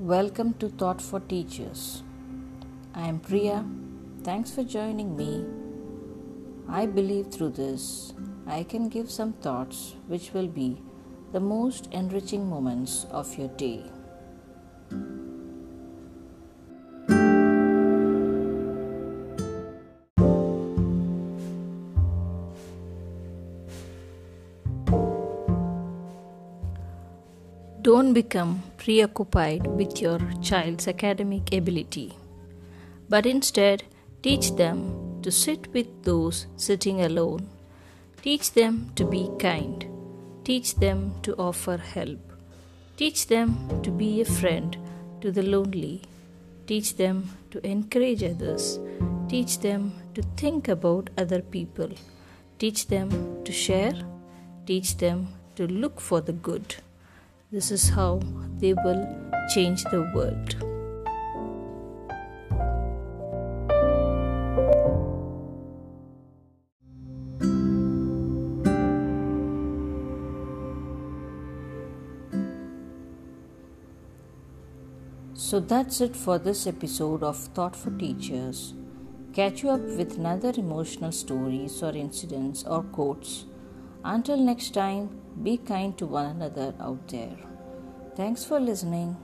Welcome to Thought for Teachers. I am Priya. Thanks for joining me. I believe through this I can give some thoughts which will be the most enriching moments of your day. Don't become preoccupied with your child's academic ability, but instead teach them to sit with those sitting alone. Teach them to be kind. Teach them to offer help. Teach them to be a friend to the lonely. Teach them to encourage others. Teach them to think about other people. Teach them to share. Teach them to look for the good. This is how they will change the world. So that's it for this episode of Thought for Teachers. Catch you up with another emotional stories or incidents or quotes. Until next time, be kind to one another out there. Thanks for listening.